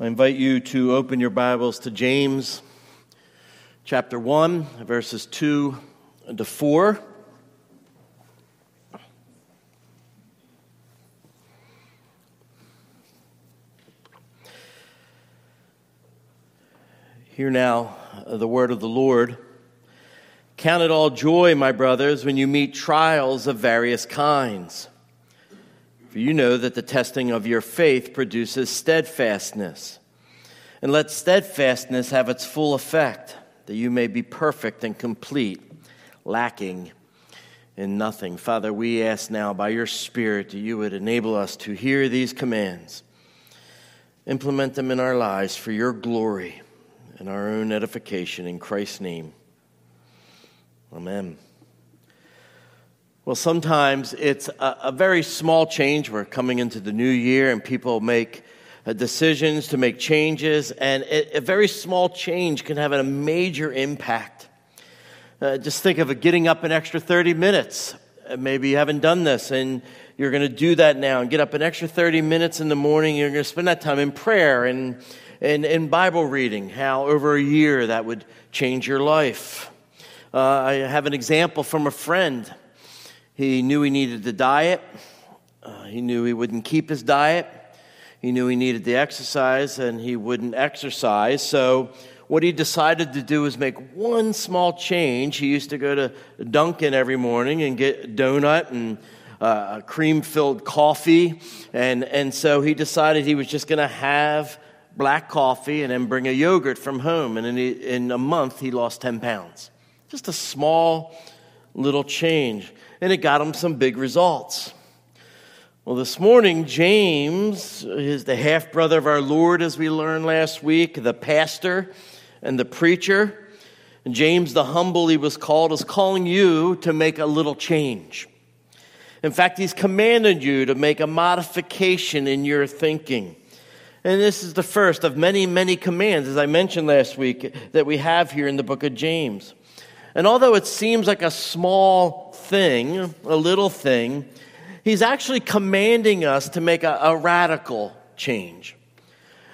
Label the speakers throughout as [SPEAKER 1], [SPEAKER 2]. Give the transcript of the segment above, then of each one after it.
[SPEAKER 1] I invite you to open your Bibles to James chapter 1, verses 2 to 4. Hear now the word of the Lord. Count it all joy, my brothers, when you meet trials of various kinds for you know that the testing of your faith produces steadfastness. And let steadfastness have its full effect, that you may be perfect and complete, lacking in nothing. Father, we ask now by your Spirit that you would enable us to hear these commands, implement them in our lives for your glory and our own edification. In Christ's name, amen. Well, sometimes it's a, a, very small change. We're coming into the new year and people make uh, decisions to make changes, and it, a very small change can have a major impact. Uh, just think of getting up an extra 30 minutes. Uh, maybe you haven't done this and you're going to do that now and get up an extra 30 minutes in the morning. You're going to spend that time in prayer and, and Bible reading. How over a year that would change your life. Uh, I have an example from a friend. He knew he needed the diet. Uh, he knew he wouldn't keep his diet. He knew he needed the exercise and he wouldn't exercise. So, what he decided to do was make one small change. He used to go to Dunkin' every morning and get a donut and uh, cream filled coffee. And, and so he decided he was just going to have black coffee and then bring a yogurt from home. And in, in a month, he lost 10 pounds. Just a small little change and it got him some big results. Well, this morning, James is the half brother of our Lord, as we learned last week, the pastor and the preacher. And James, the humble, he was called, is calling you to make a little change. In fact, he's commanded you to make a modification in your thinking. And this is the first of many, many commands, as I mentioned last week, that we have here in the book of James. And although it seems like a small thing, a little thing, he's actually commanding us to make a, a radical change.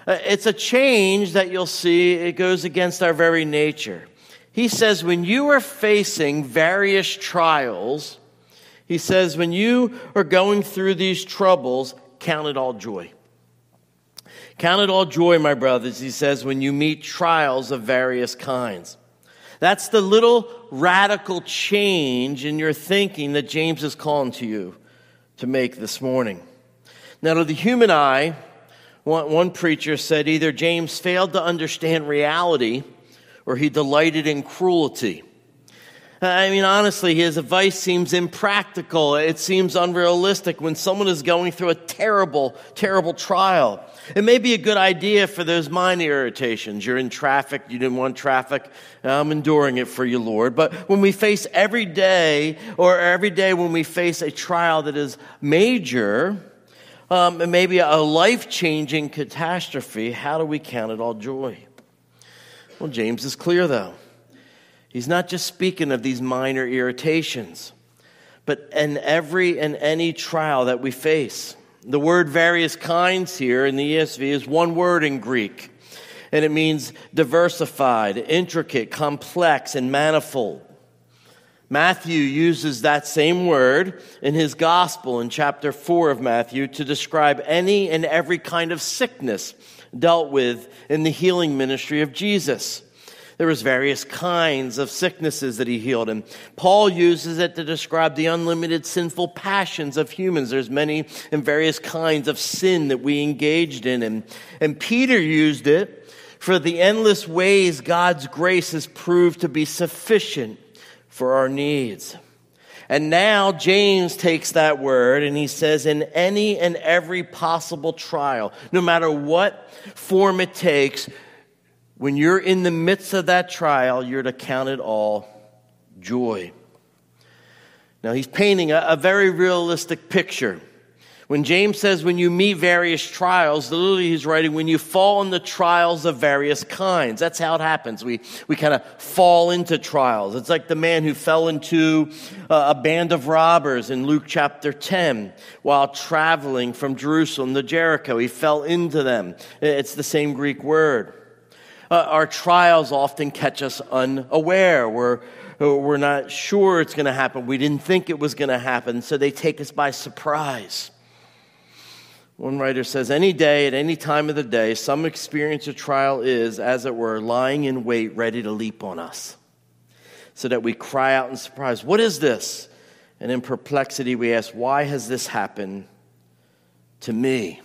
[SPEAKER 1] Uh, it's a change that you'll see, it goes against our very nature. He says, when you are facing various trials, he says, when you are going through these troubles, count it all joy. Count it all joy, my brothers, he says, when you meet trials of various kinds. That's the little radical change in your thinking that James is calling to you to make this morning. Now, to the human eye, one, preacher said either James failed to understand reality or he delighted in cruelty. I mean, honestly, his advice seems impractical. It seems unrealistic when someone is going through a terrible, terrible trial. It may be a good idea for those mind irritations. You're in traffic, you didn't want traffic. I'm enduring it for you, Lord. But when we face every day, or every day when we face a trial that is major, um, and maybe a life changing catastrophe, how do we count it all joy? Well, James is clear, though. He's not just speaking of these minor irritations, but in every and any trial that we face. The word various kinds here in the ESV is one word in Greek, and it means diversified, intricate, complex, and manifold. Matthew uses that same word in his gospel in chapter 4 of Matthew to describe any and every kind of sickness dealt with in the healing ministry of Jesus. There was various kinds of sicknesses that he healed. And Paul uses it to describe the unlimited sinful passions of humans. There's many and various kinds of sin that we engaged in. And, and Peter used it for the endless ways God's grace has proved to be sufficient for our needs. And now James takes that word and he says, in any and every possible trial, no matter what form it takes, when you're in the midst of that trial, you're to count it all joy. Now, he's painting a, a very realistic picture. When James says when you meet various trials, literally he's writing when you fall in the trials of various kinds. That's how it happens. We, we kind of fall into trials. It's like the man who fell into a band of robbers in Luke chapter 10 while traveling from Jerusalem to Jericho. He fell into them. It's the same Greek word. Uh, our trials often catch us unaware. We're, we're not sure it's going to happen. We didn't think it was going to happen, so they take us by surprise. One writer says, Any day, at any time of the day, some experience or trial is, as it were, lying in wait, ready to leap on us, so that we cry out in surprise, What is this? And in perplexity, we ask, Why has this happened to me?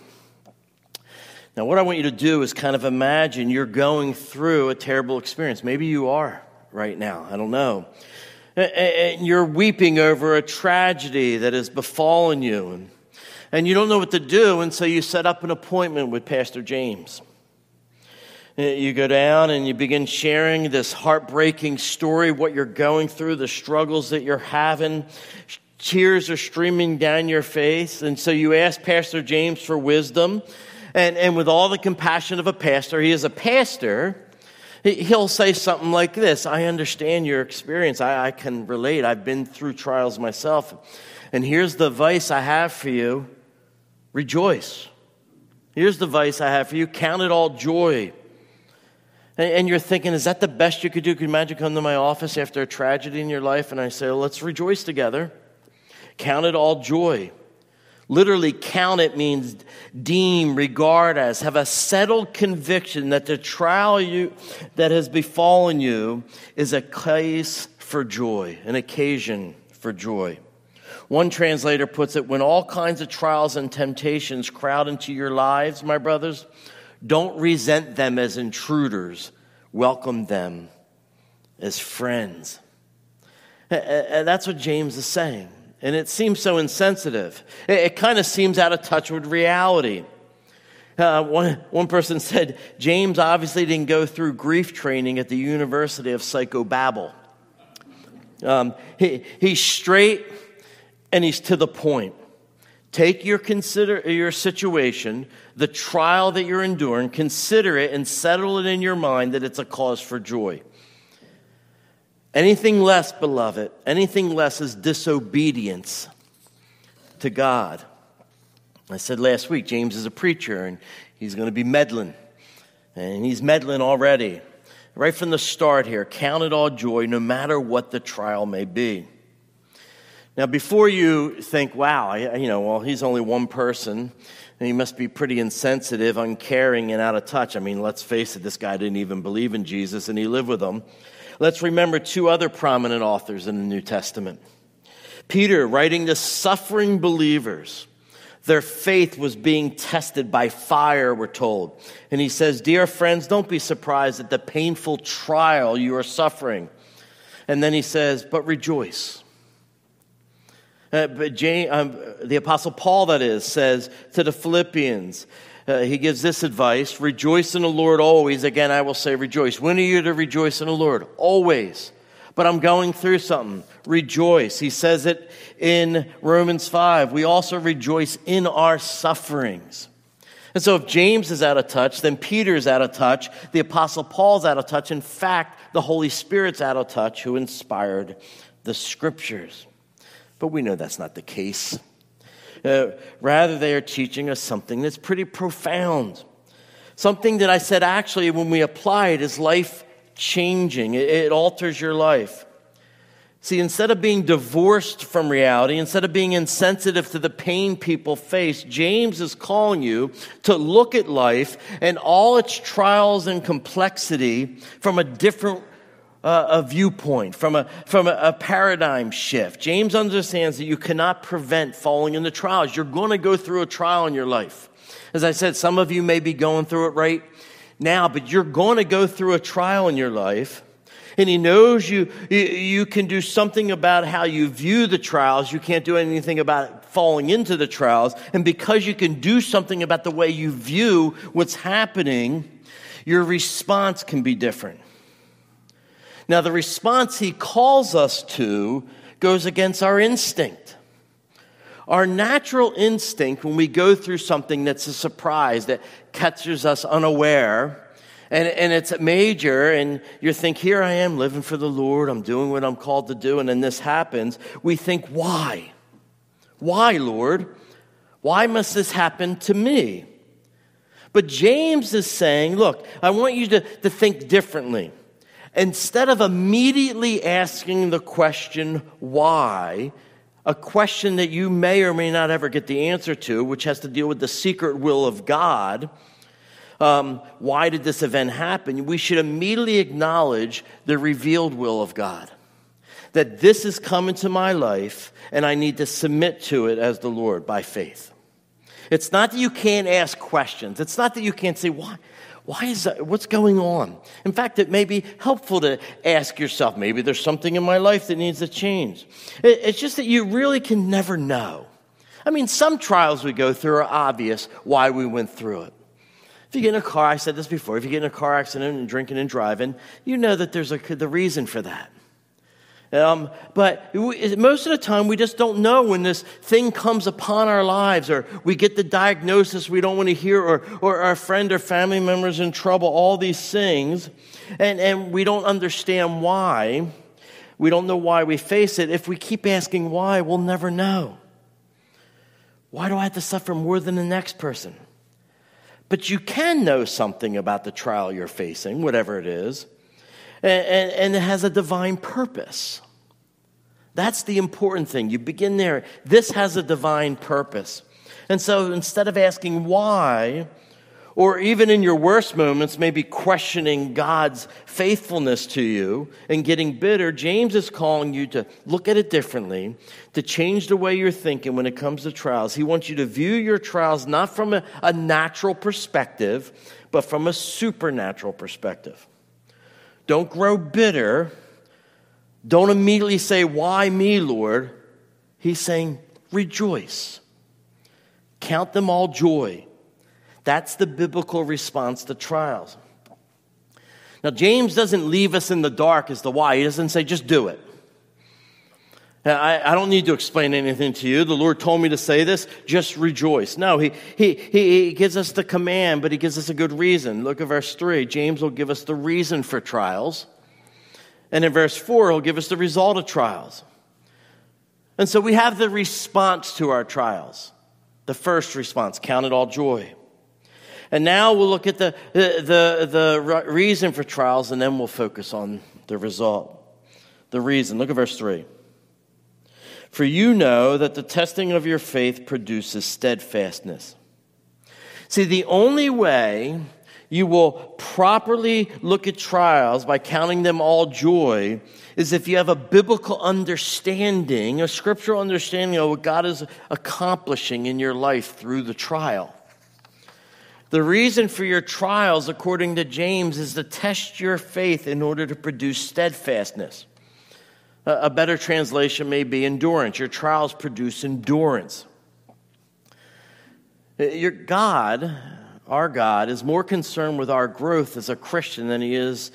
[SPEAKER 1] Now, what I want you to do is kind of imagine you're going through a terrible experience. Maybe you are right now. I don't know. And you're weeping over a tragedy that has befallen you. And and you don't know what to do, and so you set up an appointment with Pastor James. Uh, you go down and you begin sharing this heartbreaking story, what you're going through, the struggles that you're having. Tears are streaming down your face. And so you ask Pastor James for wisdom. And, and with all the compassion of a pastor, he is a pastor. He'll say something like this I understand your experience. I, I can relate. I've been through trials myself. And here's the advice I have for you Rejoice. Here's the advice I have for you count it all joy. And you're thinking, is that the best you could do? Could you imagine coming to my office after a tragedy in your life and I say, well, let's rejoice together? Count it all joy. Literally, count it means deem, regard as, have a settled conviction that the trial you, that has befallen you is a case for joy, an occasion for joy. One translator puts it when all kinds of trials and temptations crowd into your lives, my brothers, don't resent them as intruders, welcome them as friends. And that's what James is saying. And it seems so insensitive. It, kind of seems out of touch with reality. Uh, one, one person said, James obviously didn't go through grief training at the University of Psychobabble. Um, he, he's straight and he's to the point. Take your consider your situation, the trial that you're enduring, consider it and settle it in your mind that it's a cause for joy. Anything less, beloved, anything less is disobedience to God. I said last week, James is a preacher and he's going to be meddling. And he's meddling already. Right from the start here, count it all joy no matter what the trial may be. Now, before you think, wow, you know, well, he's only one person, and he must be pretty insensitive, uncaring, and out of touch. I mean, let's face it, this guy didn't even believe in Jesus, and he lived with them. Let's remember two other prominent authors in the New Testament. Peter, writing to suffering believers, their faith was being tested by fire, we're told. And he says, Dear friends, don't be surprised at the painful trial you are suffering. And then he says, But rejoice uh, but James, um, the Apostle Paul, that is, says to the Philippians, uh, he gives this advice rejoice in the Lord always. Again, I will say rejoice. When are you to rejoice in the Lord? Always. But I'm going through something. Rejoice. He says it in Romans 5. We also rejoice in our sufferings. And so if James is out of touch, then Peter's out of touch. The Apostle Paul's out of touch. In fact, the Holy Spirit's out of touch who inspired the scriptures. But we know that's not the case. Uh, rather, they are teaching us something that's pretty profound. Something that I said actually, when we apply it, is life changing, it, it alters your life. See, instead of being divorced from reality, instead of being insensitive to the pain people face, James is calling you to look at life and all its trials and complexity from a different uh, a viewpoint, from, a, from a, a paradigm shift. James understands that you cannot prevent falling into trials. You're going to go through a trial in your life. As I said, some of you may be going through it right now, but you're going to go through a trial in your life. And he knows you, you can do something about how you view the trials. You can't do anything about falling into the trials. And because you can do something about the way you view what's happening, your response can be different. Now, the response he calls us to goes against our instinct. Our natural instinct when we go through something that's a surprise, that catches us unaware, and, and it's major, and you think, here I am living for the Lord, I'm doing what I'm called to do, and then this happens, we think, why? Why, Lord? Why must this happen to me? But James is saying, look, I want you to, to think differently. Instead of immediately asking the question, why, a question that you may or may not ever get the answer to, which has to deal with the secret will of God. Um, why did this event happen? We should immediately acknowledge the revealed will of God. That this is coming to my life and I need to submit to it as the Lord by faith. It's not that you can't ask questions. It's not that you can't say, why? Why is that? What's going on? In fact, it may be helpful to ask yourself, maybe there's something in my life that needs to change. It's just that you really can never know. I mean, some trials we go through are obvious why we went through it. If you get in a car, I said this before, if you get in a car accident and drinking and driving, you know that there's a, the reason for that. Um, but we, most of the time, we just don't know when this thing comes upon our lives, or we get the diagnosis we don't want to hear, or, or our friend or family member is in trouble, all these things, and, and we don't understand why. We don't know why we face it. If we keep asking why, we'll never know. Why do I have to suffer more than the next person? But you can know something about the trial you're facing, whatever it is and, and it has a divine purpose. That's the important thing. You begin there. This has a divine purpose. And so instead of asking why, or even in your worst moments, maybe questioning God's faithfulness to you and getting bitter, James is calling you to look at it differently, to change the way you're thinking when it comes to trials. He wants you to view your trials not from a, a natural perspective, but from a supernatural perspective. Don't grow bitter. Don't immediately say, Why me, Lord? He's saying, Rejoice. Count them all joy. That's the biblical response to trials. Now, James doesn't leave us in the dark as to why. He doesn't say, just do it. Uh, I, I, don't need to explain anything to you. The Lord told me to say this. Just rejoice. No, he, he, he, he gives us the command, but he gives us a good reason. Look at verse 3. James will give us the reason for trials. And in verse 4, he'll give us the result of trials. And so we have the response to our trials. The first response, count it all joy. And now we'll look at the, the, the, the reason for trials, and then we'll focus on the result. The reason. Look at verse 3. For you know that the testing of your faith produces steadfastness. See, the only way you will properly look at trials by counting them all joy is if you have a biblical understanding, a scriptural understanding of what God is accomplishing in your life through the trial. The reason for your trials, according to James, is to test your faith in order to produce steadfastness. A better translation may be endurance. Your trials produce endurance. Your God, our God, is more concerned with our growth as a Christian than he is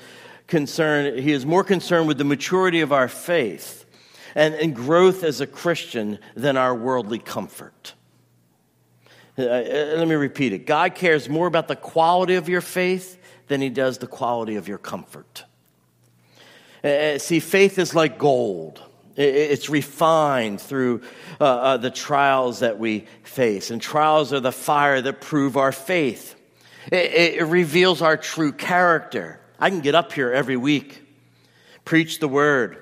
[SPEAKER 1] concerned. He is more concerned with the maturity of our faith and, and growth as a Christian than our worldly comfort. Uh, uh let me repeat it. God cares more about the quality of your faith than he does the quality of your comfort. Uh, uh, see, faith is like gold. It's refined through uh, uh, the trials that we face. And trials are the fire that prove our faith. It, it reveals our true character. I can get up here every week, preach the word,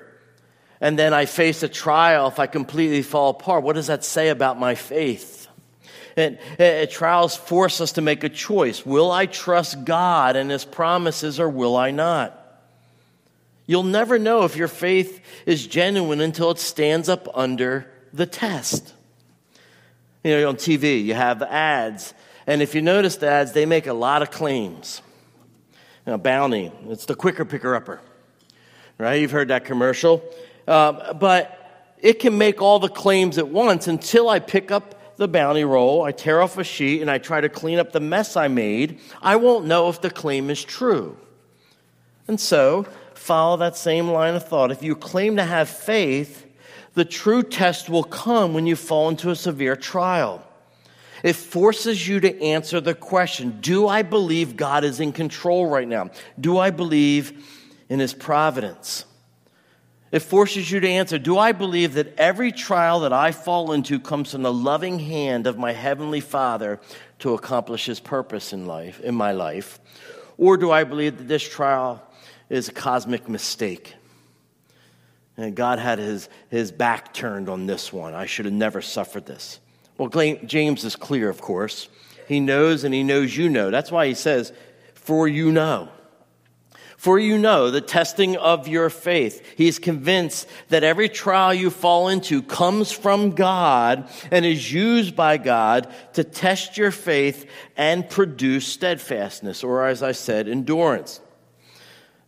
[SPEAKER 1] and then I face a trial if I completely fall apart. What does that say about my faith? And, and trials force us to make a choice. Will I trust God and His promises or will I not? You'll never know if your faith is genuine until it stands up under the test. You know, on TV, you have ads. And if you notice the ads, they make a lot of claims. You know, Bounty, it's the quicker picker upper. Right? You've heard that commercial. Uh, but it can make all the claims at once until I pick up the bounty roll, I tear off a sheet, and I try to clean up the mess I made. I won't know if the claim is true. And so follow that same line of thought. If you claim to have faith, The true test will come when you fall into a severe trial. It forces you to answer the question Do I believe God is in control right now? Do I believe in His providence? It forces you to answer Do I believe that every trial that I fall into comes from the loving hand of my Heavenly Father to accomplish His purpose in life, in my life? Or do I believe that this trial is a cosmic mistake? And God had his, his back turned on this one. I should have never suffered this. Well, James is clear, of course. He knows and he knows you know. That's why he says, For you know. For you know the testing of your faith. He's convinced that every trial you fall into comes from God and is used by God to test your faith and produce steadfastness, or as I said, endurance.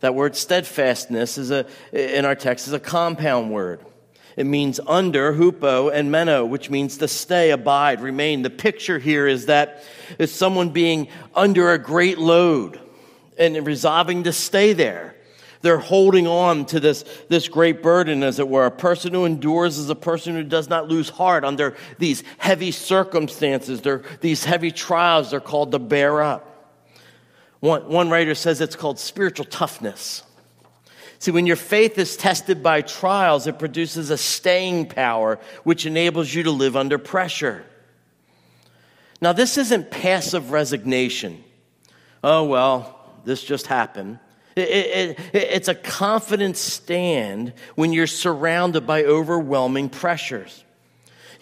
[SPEAKER 1] That word steadfastness is a, in our text is a compound word. It means under, hupo, and meno, which means to stay, abide, remain. The picture here is that it's someone being under a great load and resolving to stay there. They're holding on to this, this great burden, as it were. A person who endures is a person who does not lose heart under these heavy circumstances, these heavy trials. They're called to bear up. One, one writer says it's called spiritual toughness. See, when your faith is tested by trials, it produces a staying power which enables you to live under pressure. Now, this isn't passive resignation. Oh, well, this just happened. It, it, it, it's a confident stand when you're surrounded by overwhelming pressures.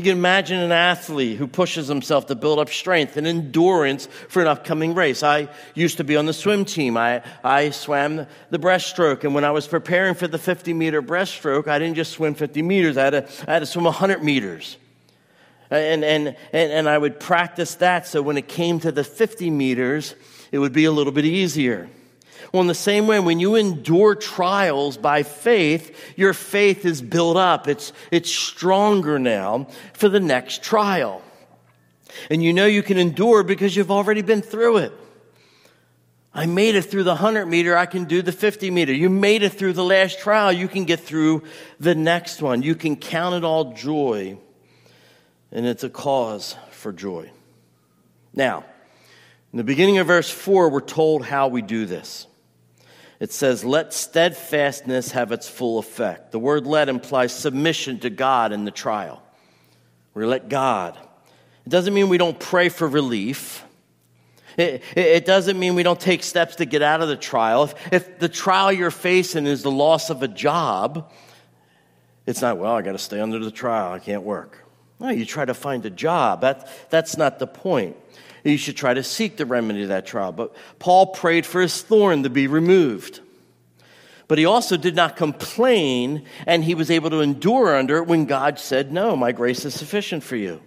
[SPEAKER 1] You can imagine an athlete who pushes himself to build up strength and endurance for an upcoming race. I used to be on the swim team. I, I swam the breaststroke. And when I was preparing for the 50 meter breaststroke, I didn't just swim 50 meters, I had to, I had to swim 100 meters. And, and, and, and I would practice that so when it came to the 50 meters, it would be a little bit easier. Well, in the same way, when you endure trials by faith, your faith is built up. It's, it's stronger now for the next trial. And you know you can endure because you've already been through it. I made it through the 100 meter, I can do the 50 meter. You made it through the last trial, you can get through the next one. You can count it all joy, and it's a cause for joy. Now, in the beginning of verse 4, we're told how we do this. It says, Let steadfastness have its full effect. The word let implies submission to God in the trial. We let God. It doesn't mean we don't pray for relief. It, it, doesn't mean we don't take steps to get out of the trial. If, if the trial you're facing is the loss of a job, it's not, well, I got to stay under the trial. I can't work. No, you try to find a job. That, that's not the point you should try to seek the remedy of that trial. But Paul prayed for his thorn to be removed. But he also did not complain, and he was able to endure under it when God said, No, my grace is sufficient for you.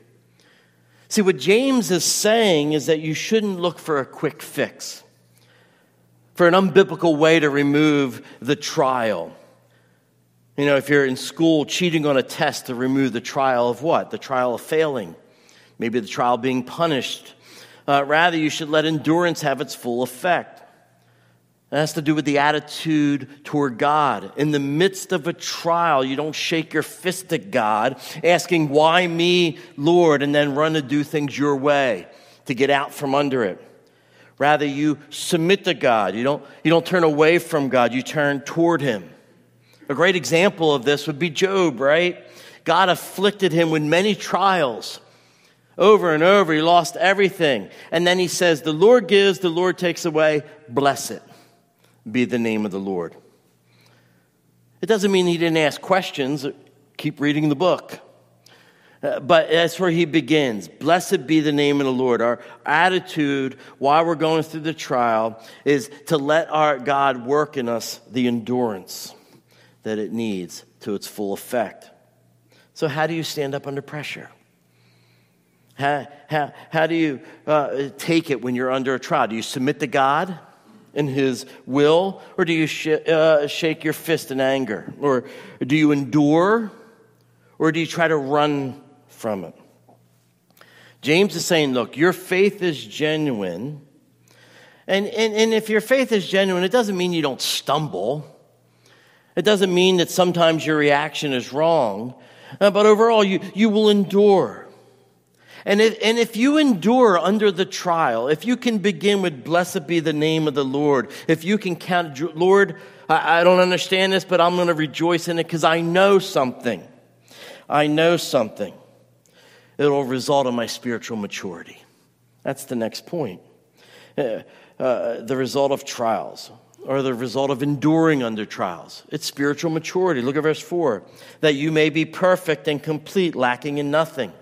[SPEAKER 1] See, what James is saying is that you shouldn't look for a quick fix, for an unbiblical way to remove the trial. You know, if you're in school cheating on a test to remove the trial of what? The trial of failing. Maybe the trial being punished uh, rather, you should let endurance have its full effect. That has to do with the attitude toward God. In the midst of a trial, you don't shake your fist at God, asking, Why me, Lord, and then run to do things your way to get out from under it. Rather, you submit to God. You don't, you don't turn away from God, you turn toward Him. A great example of this would be Job, right? God afflicted him with many trials. Over and over, he lost everything. And then he says, The Lord gives, the Lord takes away. Blessed be the name of the Lord. It doesn't mean he didn't ask questions. Keep reading the book. Uh, but that's where he begins. Blessed be the name of the Lord. Our attitude while we're going through the trial is to let our God work in us the endurance that it needs to its full effect. So, how do you stand up under pressure? How, how, how do you uh, take it when you're under a trial? Do you submit to God and His will, or do you sh- uh, shake your fist in anger? Or do you endure, or do you try to run from it? James is saying, look, your faith is genuine. And, and, and if your faith is genuine, it doesn't mean you don't stumble. It doesn't mean that sometimes your reaction is wrong. uh, but overall, you, you will endure. And if, and if you endure under the trial, if you can begin with, Blessed be the name of the Lord, if you can count, Lord, I, I don't understand this, but I'm going to rejoice in it because I know something. I know something. It'll result in my spiritual maturity. That's the next point. Uh, uh, the result of trials or the result of enduring under trials. It's spiritual maturity. Look at verse 4 that you may be perfect and complete, lacking in nothing.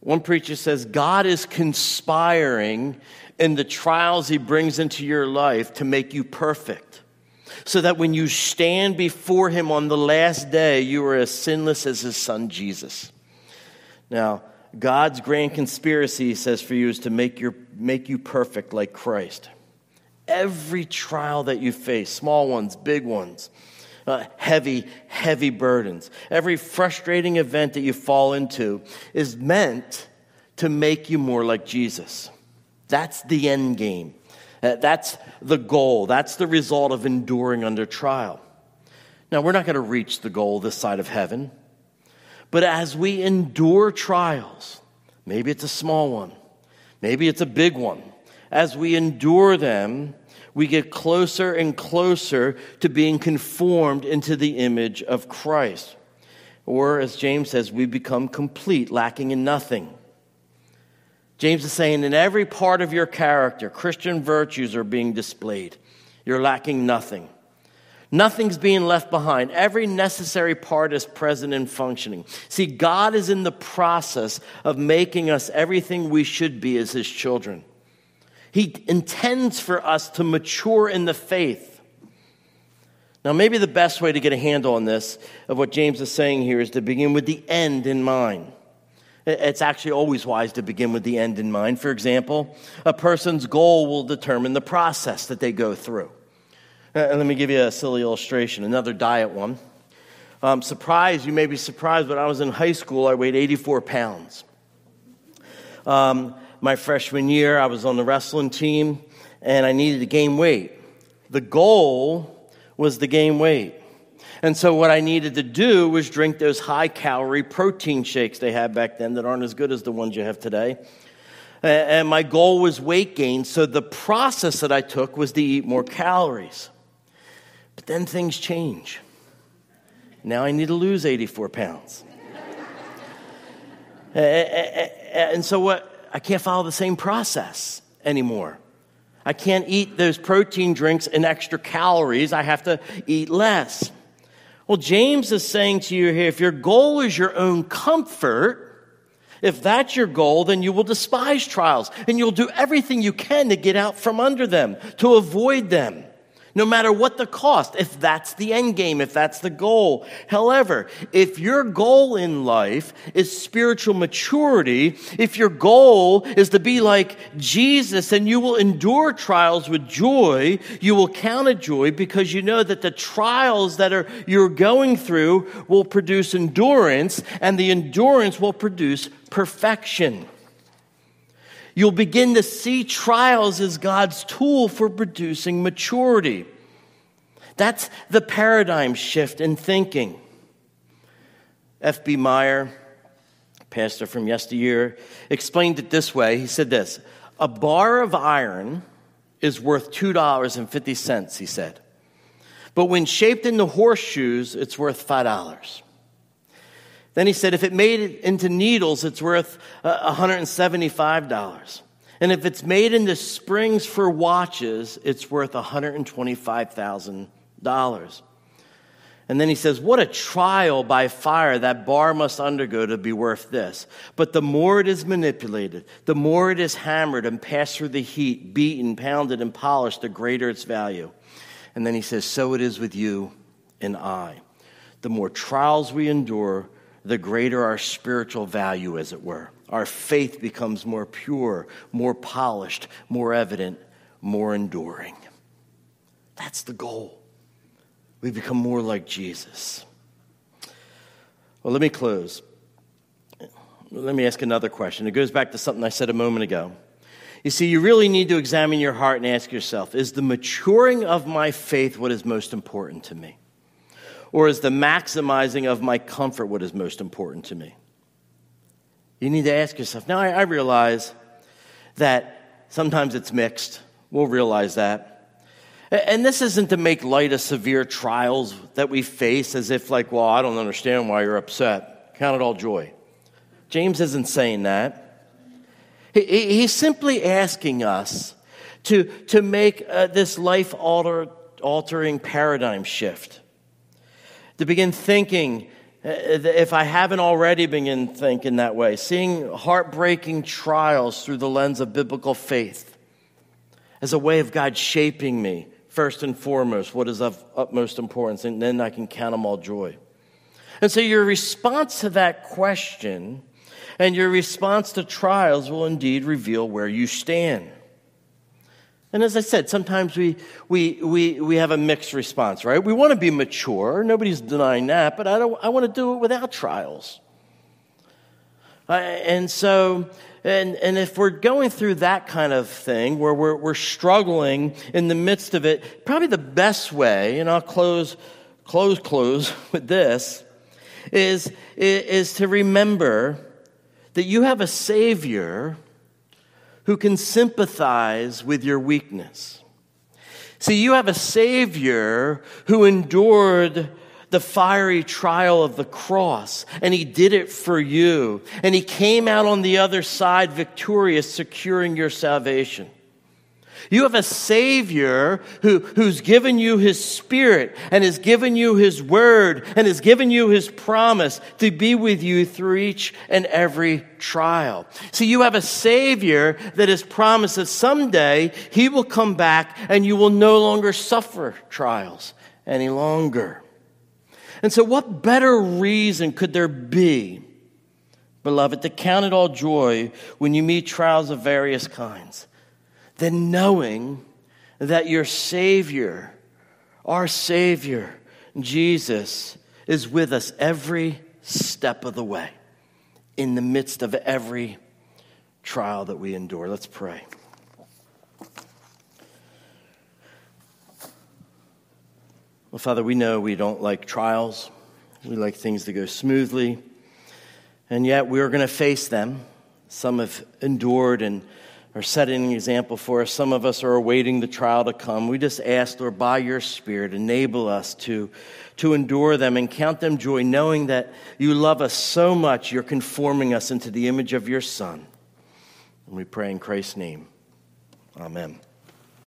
[SPEAKER 1] One preacher says God is conspiring in the trials he brings into your life to make you perfect. So that when you stand before him on the last day, you are as sinless as his son Jesus. Now, God's grand conspiracy, he says, for you is to make, your, make you perfect like Christ. Every trial that you face, small ones, big ones, uh, heavy, heavy burdens, every frustrating event that you fall into is meant to make you more like Jesus. That's the end game. Uh, that's the goal. That's the result of enduring under trial. Now, we're not going to reach the goal this side of heaven, but as we endure trials, maybe it's a small one, maybe it's a big one, as we endure them, we get closer and closer to being conformed into the image of Christ. Or, as James says, we become complete, lacking in nothing. James is saying, in every part of your character, Christian virtues are being displayed. You're lacking nothing. Nothing's being left behind. Every necessary part is present and functioning. See, God is in the process of making us everything we should be as His children. He intends for us to mature in the faith. Now, maybe the best way to get a handle on this, of what James is saying here, is to begin with the end in mind. It's actually always wise to begin with the end in mind. For example, a person's goal will determine the process that they go through. Uh, let me give you a silly illustration, another diet one. Um, surprised, you may be surprised, but I was in high school, I weighed 84 pounds. Um, my freshman year, I was on the wrestling team and I needed to gain weight. The goal was to gain weight. And so, what I needed to do was drink those high calorie protein shakes they had back then that aren't as good as the ones you have today. And my goal was weight gain. So, the process that I took was to eat more calories. But then things change. Now I need to lose 84 pounds. and so, what I can't follow the same process anymore. I can't eat those protein drinks and extra calories. I have to eat less. Well, James is saying to you here if your goal is your own comfort, if that's your goal, then you will despise trials and you'll do everything you can to get out from under them, to avoid them no matter what the cost, if that's the end game, if that's the goal. However, if your goal in life is spiritual maturity, if your goal is to be like Jesus and you will endure trials with joy, you will count it joy because you know that the trials that are you're going through will produce endurance and the endurance will produce perfection. You'll begin to see trials as God's tool for producing maturity. That's the paradigm shift in thinking. F.B. Meyer, pastor from yesteryear, explained it this way. He said this A bar of iron is worth $2.50, he said. But when shaped into horseshoes, it's worth $5. Then he said, if it made it into needles, it's worth uh, $175. And if it's made into springs for watches, it's worth $125,000. And then he says, What a trial by fire that bar must undergo to be worth this. But the more it is manipulated, the more it is hammered and passed through the heat, beaten, pounded, and polished, the greater its value. And then he says, So it is with you and I. The more trials we endure, the greater our spiritual value, as it were. Our faith becomes more pure, more polished, more evident, more enduring. That's the goal. We become more like Jesus. Well, let me close. Let me ask another question. It goes back to something I said a moment ago. You see, you really need to examine your heart and ask yourself is the maturing of my faith what is most important to me? Or is the maximizing of my comfort what is most important to me? You need to ask yourself. Now, I, I realize that sometimes it's mixed. We'll realize that. And this isn't to make light of severe trials that we face as if, like, well, I don't understand why you're upset. Count it all joy. James isn't saying that. He's simply asking us to, to make uh, this life alter, altering paradigm shift, to begin thinking, uh, if I haven't already begun thinking that way, seeing heartbreaking trials through the lens of biblical faith as a way of God shaping me, first and foremost, what is of utmost importance, and then I can count them all joy. And so your response to that question and your response to trials will indeed reveal where you stand. And as I said, sometimes we, we, we, we have a mixed response, right? We want to be mature. Nobody's denying that, but I, don't, I want to do it without trials. And so, and, and if we're going through that kind of thing where we're, we're struggling in the midst of it, probably the best way, and I'll close, close, close with this, is, is to remember that you have a Savior who can sympathize with your weakness. See, you have a Savior who endured the fiery trial of the cross, and He did it for you. And He came out on the other side victorious, securing your salvation. You have a Savior who, who's given you His Spirit and has given you His Word and has given you His promise to be with you through each and every trial. See, you have a Savior that has promised that someday He will come back and you will no longer suffer trials any longer. And so, what better reason could there be, beloved, to count it all joy when you meet trials of various kinds? Than knowing that your Savior, our Savior, Jesus, is with us every step of the way in the midst of every trial that we endure. Let's pray. Well, Father, we know we don't like trials. We like things to go smoothly. And yet we are going to face them. Some have endured and are setting an example for us. Some of us are awaiting the trial to come. We just ask, Lord, by your Spirit, enable us to, to endure them and count them joy, knowing that you love us so much, you're conforming us into the image of your Son. And we pray in Christ's name. Amen.